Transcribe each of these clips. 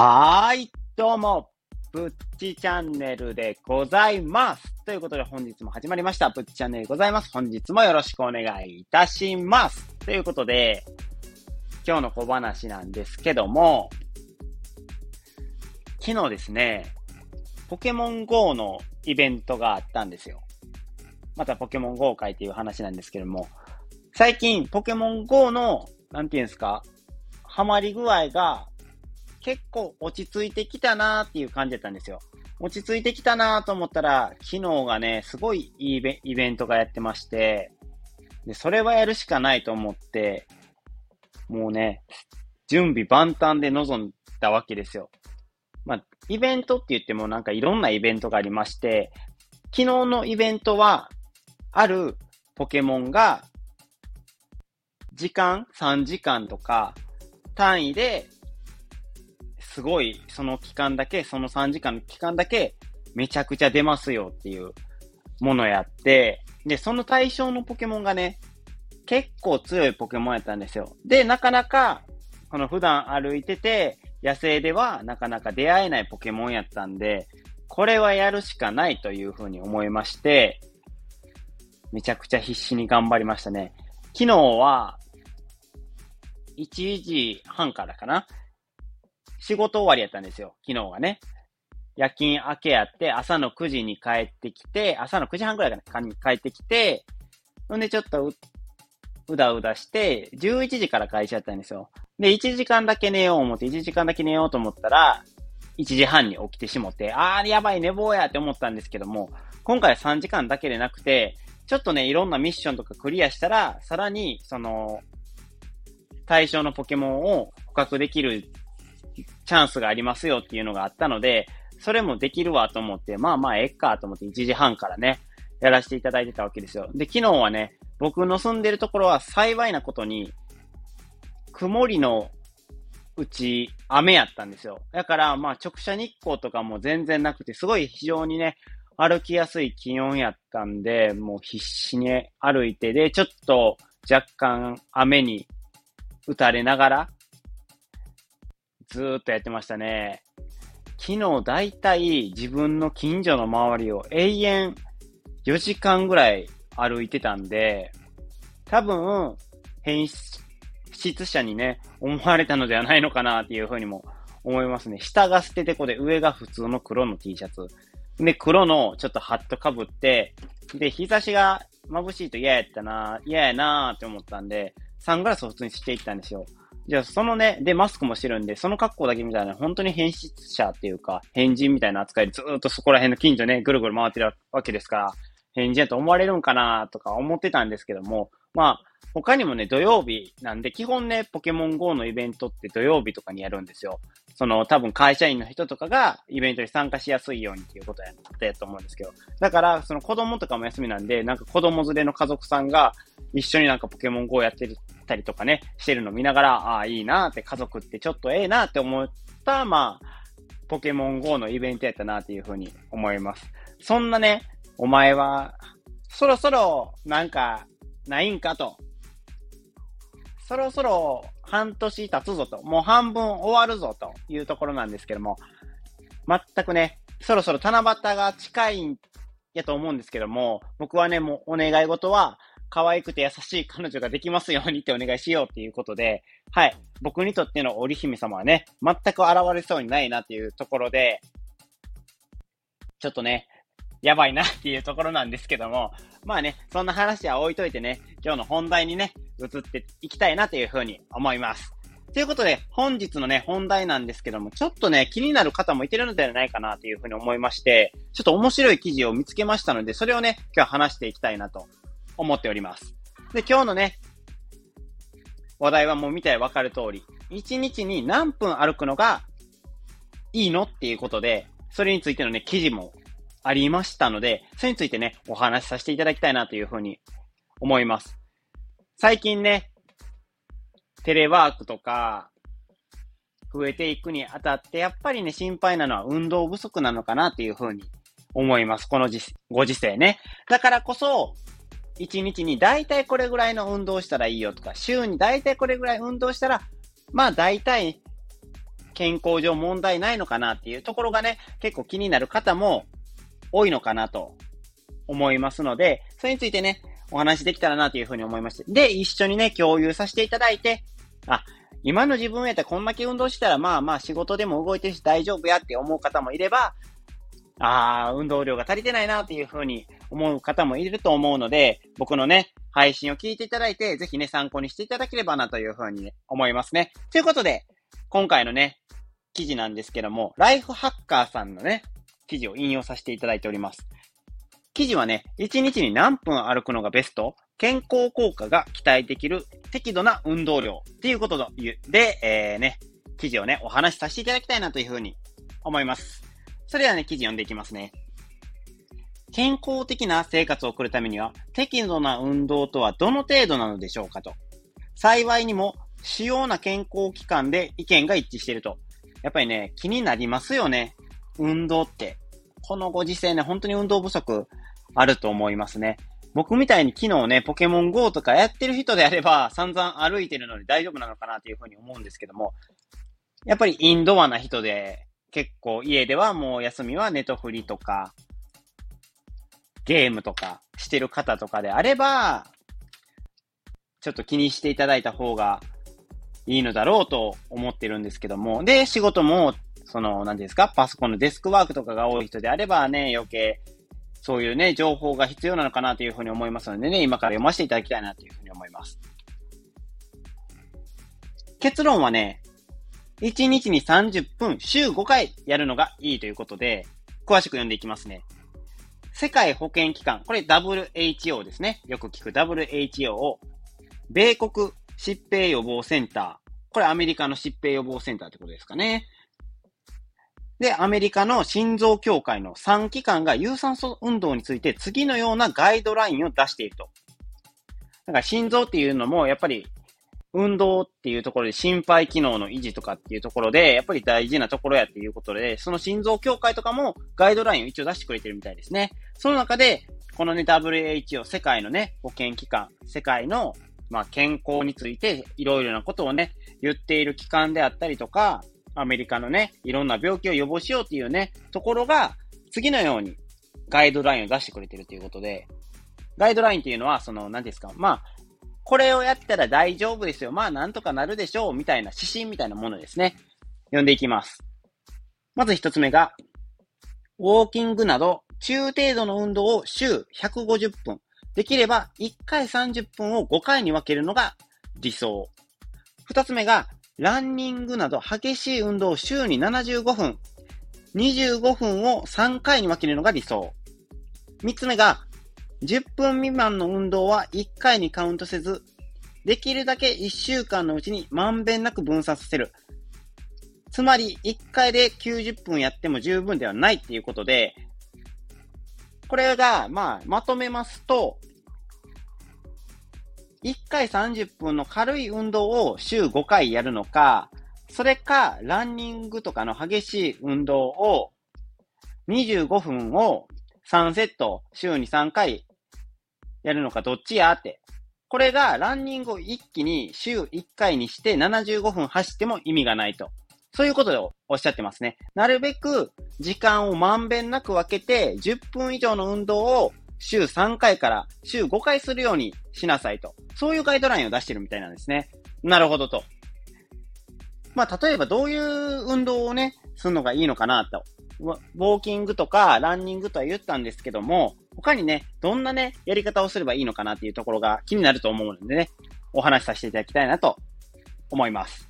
はーい、どうも、ぶっちチャンネルでございます。ということで本日も始まりました。ぶっちチャンネルでございます。本日もよろしくお願いいたします。ということで、今日の小話なんですけども、昨日ですね、ポケモン GO のイベントがあったんですよ。またポケモン GO 会っていう話なんですけども、最近ポケモン GO の、なんていうんですか、ハマり具合が結構落ち着いてきたなーっていう感じだったんですよ。落ち着いてきたなーと思ったら、昨日がね、すごいいいイベントがやってまして、で、それはやるしかないと思って、もうね、準備万端で臨んだわけですよ。まあ、イベントって言ってもなんかいろんなイベントがありまして、昨日のイベントは、あるポケモンが、時間 ?3 時間とか単位ですごい、その期間だけ、その3時間の期間だけ、めちゃくちゃ出ますよっていうものやって、で、その対象のポケモンがね、結構強いポケモンやったんですよ。で、なかなか、この普段歩いてて、野生ではなかなか出会えないポケモンやったんで、これはやるしかないというふうに思いまして、めちゃくちゃ必死に頑張りましたね。昨日は、1時半からかな？仕事終わりやったんですよ、昨日はね。夜勤明けやって、朝の9時に帰ってきて、朝の9時半くらいかな、帰ってきて、ほんでちょっとう、うだうだして、11時から会社やったんですよ。で、1時間だけ寝よう思って、1時間だけ寝ようと思ったら、1時半に起きてしもって、あー、やばい、寝坊やって思ったんですけども、今回は3時間だけでなくて、ちょっとね、いろんなミッションとかクリアしたら、さらに、その、対象のポケモンを捕獲できるチャンスがありますよっていうのがあったので、それもできるわと思って、まあまあ、えっかと思って1時半からね、やらせていただいてたわけですよ。で、昨日はね、僕の住んでるところは幸いなことに、曇りのうち雨やったんですよ。だから、まあ直射日光とかも全然なくて、すごい非常にね、歩きやすい気温やったんで、もう必死に歩いて、で、ちょっと若干雨に打たれながら、ずーっとやってましたね。昨日だいたい自分の近所の周りを永遠4時間ぐらい歩いてたんで、多分、変質者にね、思われたのではないのかなっていうふうにも思いますね。下が捨ててこで上が普通の黒の T シャツ。で、黒のちょっとハットかぶって、で、日差しが眩しいと嫌やったな、嫌やなーって思ったんで、サングラスを普通にしていったんですよ。じゃあ、そのね、で、マスクもしてるんで、その格好だけみたいな、本当に変質者っていうか、変人みたいな扱いでずっとそこら辺の近所ね、ぐるぐる回ってるわけですから、変人やと思われるんかなとか思ってたんですけども、まあ、他にもね、土曜日なんで、基本ね、ポケモン GO のイベントって土曜日とかにやるんですよ。その、多分会社員の人とかがイベントに参加しやすいようにっていうことやったと思うんですけど。だから、その子供とかも休みなんで、なんか子供連れの家族さんが一緒になんかポケモン GO やってたりとかね、してるの見ながら、ああ、いいなって家族ってちょっとええなって思った、まあ、ポケモン GO のイベントやったなっていうふうに思います。そんなね、お前は、そろそろ、なんか、ないんかと。そろそろ半年経つぞと。もう半分終わるぞというところなんですけども、全くね、そろそろ七夕が近いんやと思うんですけども、僕はね、もうお願い事は、可愛くて優しい彼女ができますようにってお願いしようっていうことで、はい。僕にとっての織姫様はね、全く現れそうにないなっていうところで、ちょっとね、やばいなっていうところなんですけども、まあね、そんな話は置いといてね、今日の本題にね、移っていきたいなというふうに思います。ということで、本日のね、本題なんですけども、ちょっとね、気になる方もいてるのではないかなというふうに思いまして、ちょっと面白い記事を見つけましたので、それをね、今日話していきたいなと思っております。で、今日のね、話題はもう見たらわかる通り、1日に何分歩くのがいいのっていうことで、それについてのね、記事もありましたので、それについてね、お話しさせていただきたいなというふうに思います。最近ね、テレワークとか、増えていくにあたって、やっぱりね、心配なのは運動不足なのかなというふうに思います。このご時世ね。だからこそ、1日に大体これぐらいの運動したらいいよとか、週に大体これぐらい運動したら、まあ大体健康上問題ないのかなっていうところがね、結構気になる方も多いのかなと思いますので、それについてね、お話できたらなというふうに思いまして。で、一緒にね、共有させていただいて、あ、今の自分やったらこんだけ運動したらまあまあ仕事でも動いてるし大丈夫やって思う方もいれば、ああ、運動量が足りてないなっていうふうに思う方もいると思うので、僕のね、配信を聞いていただいて、ぜひね、参考にしていただければなというふうに、思いますね。ということで、今回のね、記事なんですけども、ライフハッカーさんのね、記事を引用させていただいております。記事はね、1日に何分歩くのがベスト？健康効果が期待できる適度な運動量っていうことで、えー、ね、記事をね、お話しさせていただきたいなというふうに思います。それではね、記事読んでいきますね。健康的な生活を送るためには、適度な運動とはどの程度なのでしょうかと。幸いにも、主要な健康機関で意見が一致していると。やっぱりね、気になりますよね。運動って。このご時世ね、本当に運動不足あると思いますね。僕みたいに昨日ね、ポケモン GO とかやってる人であれば、散々歩いてるのに大丈夫なのかなというふうに思うんですけども、やっぱりインドアな人で、結構家ではもう休みはネトフリとか、ゲームとかしてる方とかであれば、ちょっと気にしていただいた方がいいのだろうと思ってるんですけども、で、仕事も、その、何ですか、パソコンのデスクワークとかが多い人であればね、余計、そういうね、情報が必要なのかなというふうに思いますのでね、今から読ませていただきたいなというふうに思います。結論はね、1日に30分、週5回やるのがいいということで、詳しく読んでいきますね。世界保健機関、これ WHO ですね。よく聞く WHO を、米国疾病予防センター、これアメリカの疾病予防センターってことですかね。で、アメリカの心臓協会の3機関が有酸素運動について次のようなガイドラインを出していると。だから心臓っていうのもやっぱり運動っていうところで心肺機能の維持とかっていうところで、やっぱり大事なところやっていうことで、その心臓協会とかもガイドラインを一応出してくれてるみたいですね。その中で、このね、WHO、世界のね、保健機関、世界の、まあ、健康についていろいろなことをね、言っている機関であったりとか、アメリカのね、いろんな病気を予防しようっていうね、ところが、次のようにガイドラインを出してくれてるということで、ガイドラインっていうのは、その、何ですか、まあ、これをやったら大丈夫ですよ。まあなんとかなるでしょう。みたいな指針みたいなものですね。読んでいきます。まず一つ目が、ウォーキングなど中程度の運動を週150分。できれば1回30分を5回に分けるのが理想。二つ目が、ランニングなど激しい運動を週に75分。25分を3回に分けるのが理想。三つ目が、10分未満の運動は1回にカウントせず、できるだけ1週間のうちにまんべんなく分散させる。つまり、1回で90分やっても十分ではないっていうことで、これが、まあ、まとめますと、1回30分の軽い運動を週5回やるのか、それか、ランニングとかの激しい運動を25分を3セット週に3回やるのかどっちやって。これがランニングを一気に週1回にして75分走っても意味がないと。そういうことをおっしゃってますね。なるべく時間をまんべんなく分けて10分以上の運動を週3回から週5回するようにしなさいと。そういうガイドラインを出してるみたいなんですね。なるほどと。まあ、例えばどういう運動をね、するのがいいのかなと。ウォーキングとかランニングとは言ったんですけども、他にね、どんなね、やり方をすればいいのかなっていうところが気になると思うのでね、お話しさせていただきたいなと思います。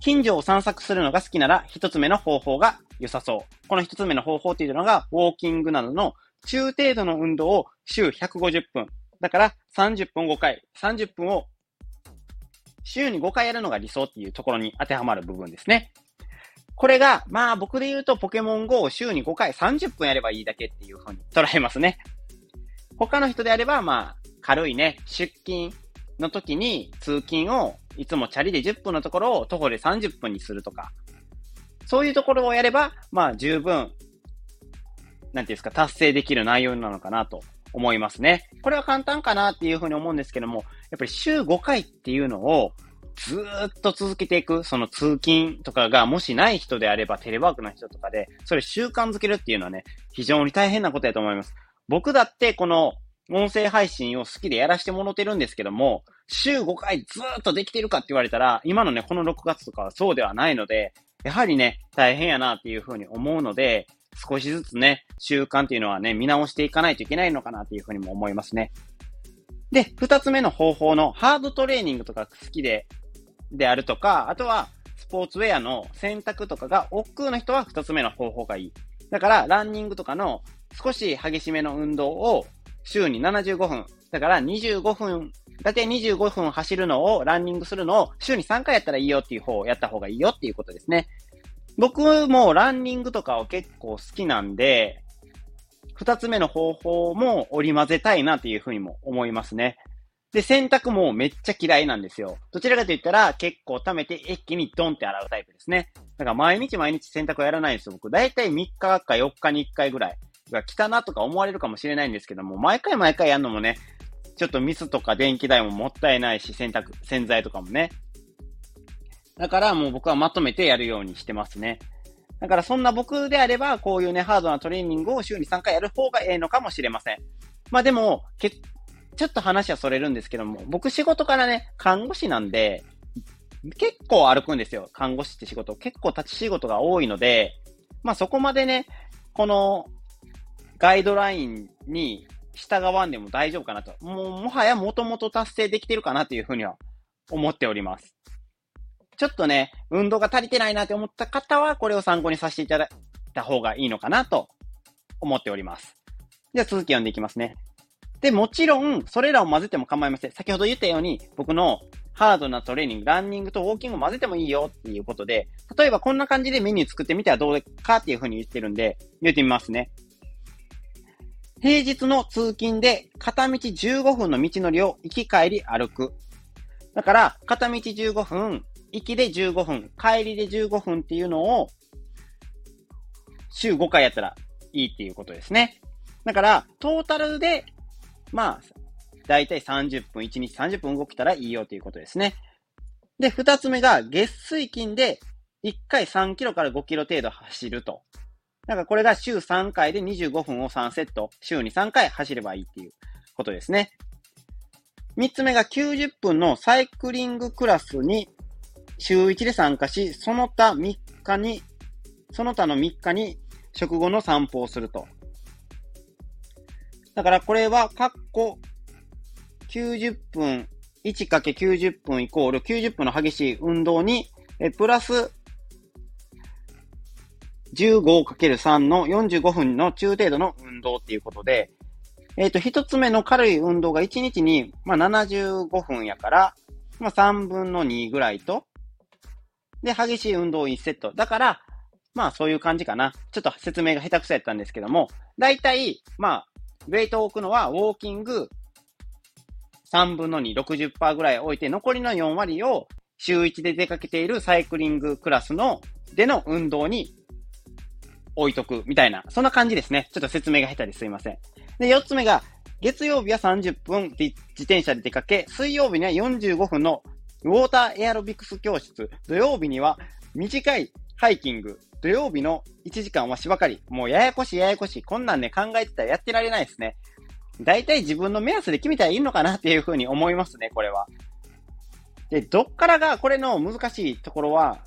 近所を散策するのが好きなら、一つ目の方法が良さそう。この一つ目の方法っていうのが、ウォーキングなどの中程度の運動を週150分。だから30分5回、30分を週に5回やるのが理想っていうところに当てはまる部分ですね。これが、まあ僕で言うとポケモン GO を週に5回30分やればいいだけっていう風に捉えますね。他の人であれば、まあ、軽いね、出勤の時に通勤をいつもチャリで10分のところを徒歩で30分にするとか、そういうところをやれば、まあ十分、なんていうんですか、達成できる内容なのかなと思いますね。これは簡単かなっていうふうに思うんですけども、やっぱり週5回っていうのをずっと続けていく、その通勤とかがもしない人であれば、テレワークの人とかで、それ習慣づけるっていうのはね、非常に大変なことやと思います。僕だってこの音声配信を好きでやらせてもろてるんですけども、週5回ずっとできてるかって言われたら、今のね、この6月とかはそうではないので、やはりね、大変やなっていうふうに思うので、少しずつね、習慣っていうのはね、見直していかないといけないのかなっていうふうにも思いますね。で、二つ目の方法のハードトレーニングとか好きで、であるとか、あとはスポーツウェアの選択とかが億劫の人は二つ目の方法がいい。だから、ランニングとかの少し激しめの運動を週に75分。だから25分、だいたい25分走るのを、ランニングするのを週に3回やったらいいよっていう方をやった方がいいよっていうことですね。僕もランニングとかを結構好きなんで、二つ目の方法も織り交ぜたいなっていうふうにも思いますね。で、洗濯もめっちゃ嫌いなんですよ。どちらかと言ったら結構溜めて一気にドンって洗うタイプですね。だから毎日毎日洗濯やらないんですよ。僕、だいたい3日か4日に1回ぐらい。が来たなとか思われるかもしれないんですけども、毎回毎回やるのもね、ちょっとミスとか電気代ももったいないし、洗濯、洗剤とかもね。だからもう僕はまとめてやるようにしてますね。だからそんな僕であれば、こういうね、ハードなトレーニングを週に3回やる方がええのかもしれません。まあでも、け、ちょっと話はそれるんですけども、僕仕事からね、看護師なんで、結構歩くんですよ。看護師って仕事。結構立ち仕事が多いので、まあそこまでね、このガイドラインに従わんでも大丈夫かなと。もう、もはやもともと達成できてるかなというふうには思っております。ちょっとね、運動が足りてないなって思った方は、これを参考にさせていただいた方がいいのかなと思っております。じゃあ続き読んでいきますね。で、もちろん、それらを混ぜても構いません。先ほど言ったように、僕のハードなトレーニング、ランニングとウォーキングを混ぜてもいいよっていうことで、例えばこんな感じでメニュー作ってみてはどうかっていうふうに言ってるんで、言ってみますね。平日の通勤で片道15分の道のりを行き帰り歩く。だから、片道15分、行きで15分、帰りで15分っていうのを、週5回やったらいいっていうことですね。だから、トータルで、まあ、だいたい30分、1日30分動きたらいいよということですね。で、二つ目が、月水金で、1回3キロから5キロ程度走ると。なんかこれが週3回で25分を3セット、週に3回走ればいいっていうことですね。3つ目が90分のサイクリングクラスに週1で参加し、その他3日に、その他の3日に食後の散歩をすると。だからこれは、カッコ90分、1×90 分イコール90分の激しい運動に、えプラス 15×3 の45分の中程度の運動っていうことで、えっ、ー、と、一つ目の軽い運動が1日に、まあ、75分やから、まあ、3分の2ぐらいと、で、激しい運動を1セット。だから、まあ、そういう感じかな。ちょっと説明が下手くそやったんですけども、だいたい、まあ、ウェイトを置くのは、ウォーキング3分の2、60%ぐらい置いて、残りの4割を週1で出かけているサイクリングクラスの、での運動に置いとくみたいな、そんな感じですね。ちょっと説明が下手ですいません。で、4つ目が、月曜日は30分自転車で出かけ、水曜日には45分のウォーターエアロビクス教室、土曜日には短いハイキング、土曜日の1時間は芝刈り。もうややこしいややこしい。こんなんね、考えてたらやってられないですね。大体自分の目安で決めたらいいのかなっていうふうに思いますね、これは。で、どっからがこれの難しいところは、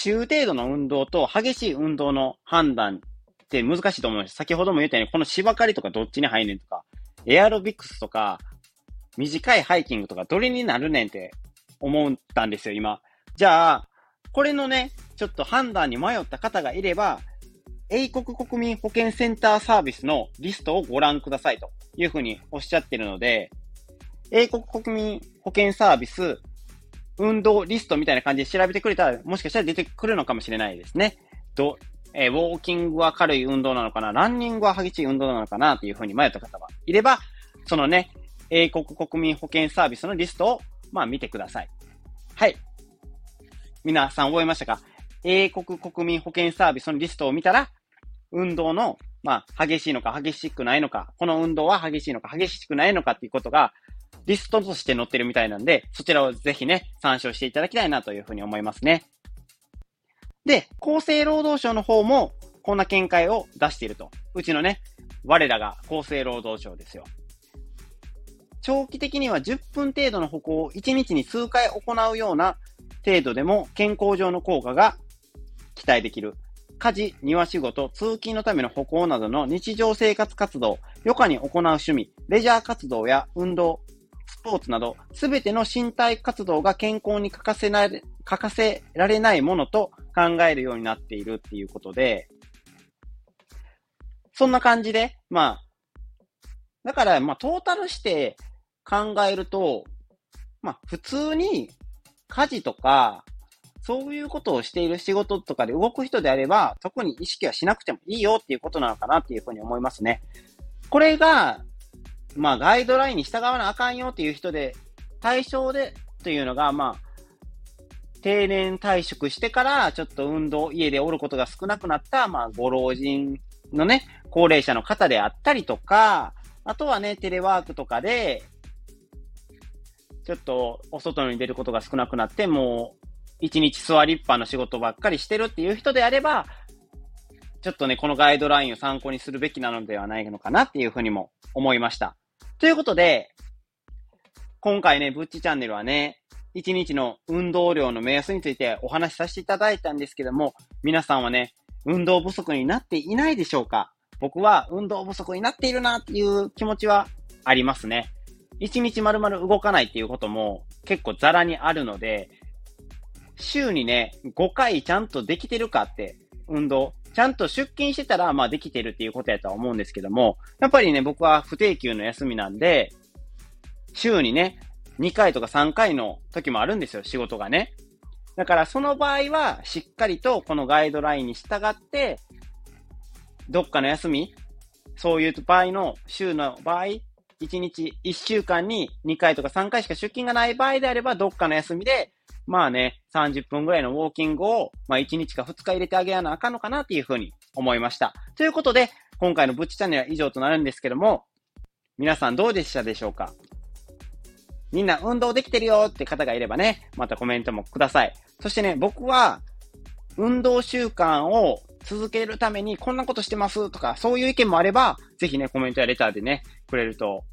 中程度の運動と激しい運動の判断って難しいと思うんです。先ほども言ったように、この芝刈りとかどっちに入んねんとか、エアロビクスとか、短いハイキングとかどれになるねんって思ったんですよ、今。じゃあ、これのね、ちょっと判断に迷った方がいれば、英国国民保健センターサービスのリストをご覧くださいというふうにおっしゃってるので、英国国民保健サービス運動リストみたいな感じで調べてくれたら、もしかしたら出てくるのかもしれないですね。ど、えー、ウォーキングは軽い運動なのかな？ランニングは激しい運動なのかな？っていうふうに迷った方がいれば、そのね、英国国民保健サービスのリストを、まあ見てください。はい。皆さん覚えましたか？英国国民保健サービスのリストを見たら、運動の、まあ、激しいのか激しくないのか、この運動は激しいのか激しくないのかっていうことが、リストとして載ってるみたいなんで、そちらをぜひね、参照していただきたいなというふうに思いますね。で、厚生労働省の方も、こんな見解を出していると。うちのね、我らが厚生労働省ですよ。長期的には10分程度の歩行を1日に数回行うような程度でも健康上の効果が期待できる。家事、庭仕事、通勤のための歩行などの日常生活活動、余暇に行う趣味、レジャー活動や運動、スポーツなど、すべての身体活動が健康に欠かせない、欠かせられないものと考えるようになっているっていうことで、そんな感じで、まあ、だから、まあ、トータルして考えると、まあ、普通に家事とか、そういうことをしている仕事とかで動く人であれば、特に意識はしなくてもいいよっていうことなのかなっていうふうに思いますね。これが、まあ、ガイドラインに従わなあかんよっていう人で、対象でというのが、まあ、定年退職してから、ちょっと運動、家でおることが少なくなった、まあ、ご老人のね、高齢者の方であったりとか、あとはね、テレワークとかで、ちょっとお外に出ることが少なくなって、もう一日座りっぱの仕事ばっかりしてるっていう人であれば、ちょっとね、このガイドラインを参考にするべきなのではないのかなっていうふうにも思いました。ということで、今回ね、ブッチチャンネルはね、一日の運動量の目安についてお話しさせていただいたんですけども、皆さんはね、運動不足になっていないでしょうか？僕は運動不足になっているなっていう気持ちはありますね。一日丸々動かないっていうことも結構ザラにあるので、週にね、5回ちゃんとできてるかって、運動、ちゃんと出勤してたら、まあできてるっていうことやとは思うんですけども、やっぱりね、僕は不定休の休みなんで、週にね、2回とか3回の時もあるんですよ、仕事がね。だからその場合は、しっかりとこのガイドラインに従って、どっかの休み、そういう場合の週の場合、1日1週間に2回とか3回しか出勤がない場合であれば、どっかの休みでまあね、30分ぐらいのウォーキングを、まあ1日か2日入れてあげやなあかんのかなっていうふうに思いました。ということで、今回のブッチチャンネルは以上となるんですけども、皆さんどうでしたでしょうか？みんな運動できてるよって方がいればね、またコメントもください。そしてね、僕は、運動習慣を続けるためにこんなことしてますとか、そういう意見もあれば、ぜひね、コメントやレターでね、くれると、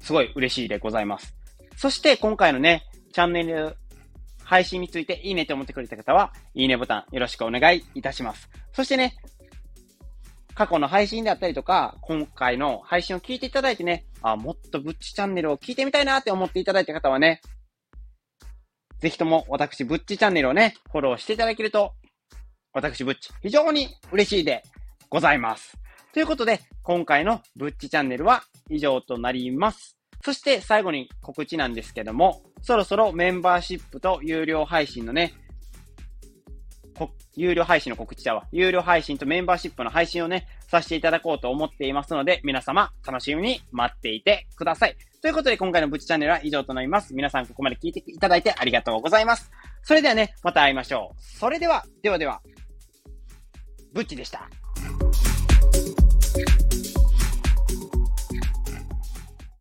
すごい嬉しいでございます。そして、今回のね、チャンネル配信についていいねと思ってくれた方は、いいねボタンよろしくお願いいたします。そしてね、過去の配信であったりとか、今回の配信を聞いていただいてね、あ、もっとブッチチャンネルを聞いてみたいなって思っていただいた方はね、ぜひとも私、ブッチチャンネルをね、フォローしていただけると、私、ブッチ、非常に嬉しいでございます。ということで、今回のブッチチャンネルは以上となります。そして最後に告知なんですけども、そろそろメンバーシップと有料配信のね、有料配信の告知だわ。有料配信とメンバーシップの配信をね、させていただこうと思っていますので、皆様楽しみに待っていてください。ということで今回のブチチャンネルは以上となります。皆さんここまで聞いていただいてありがとうございます。それではね、また会いましょう。それでは、ではでは、ブッチでした。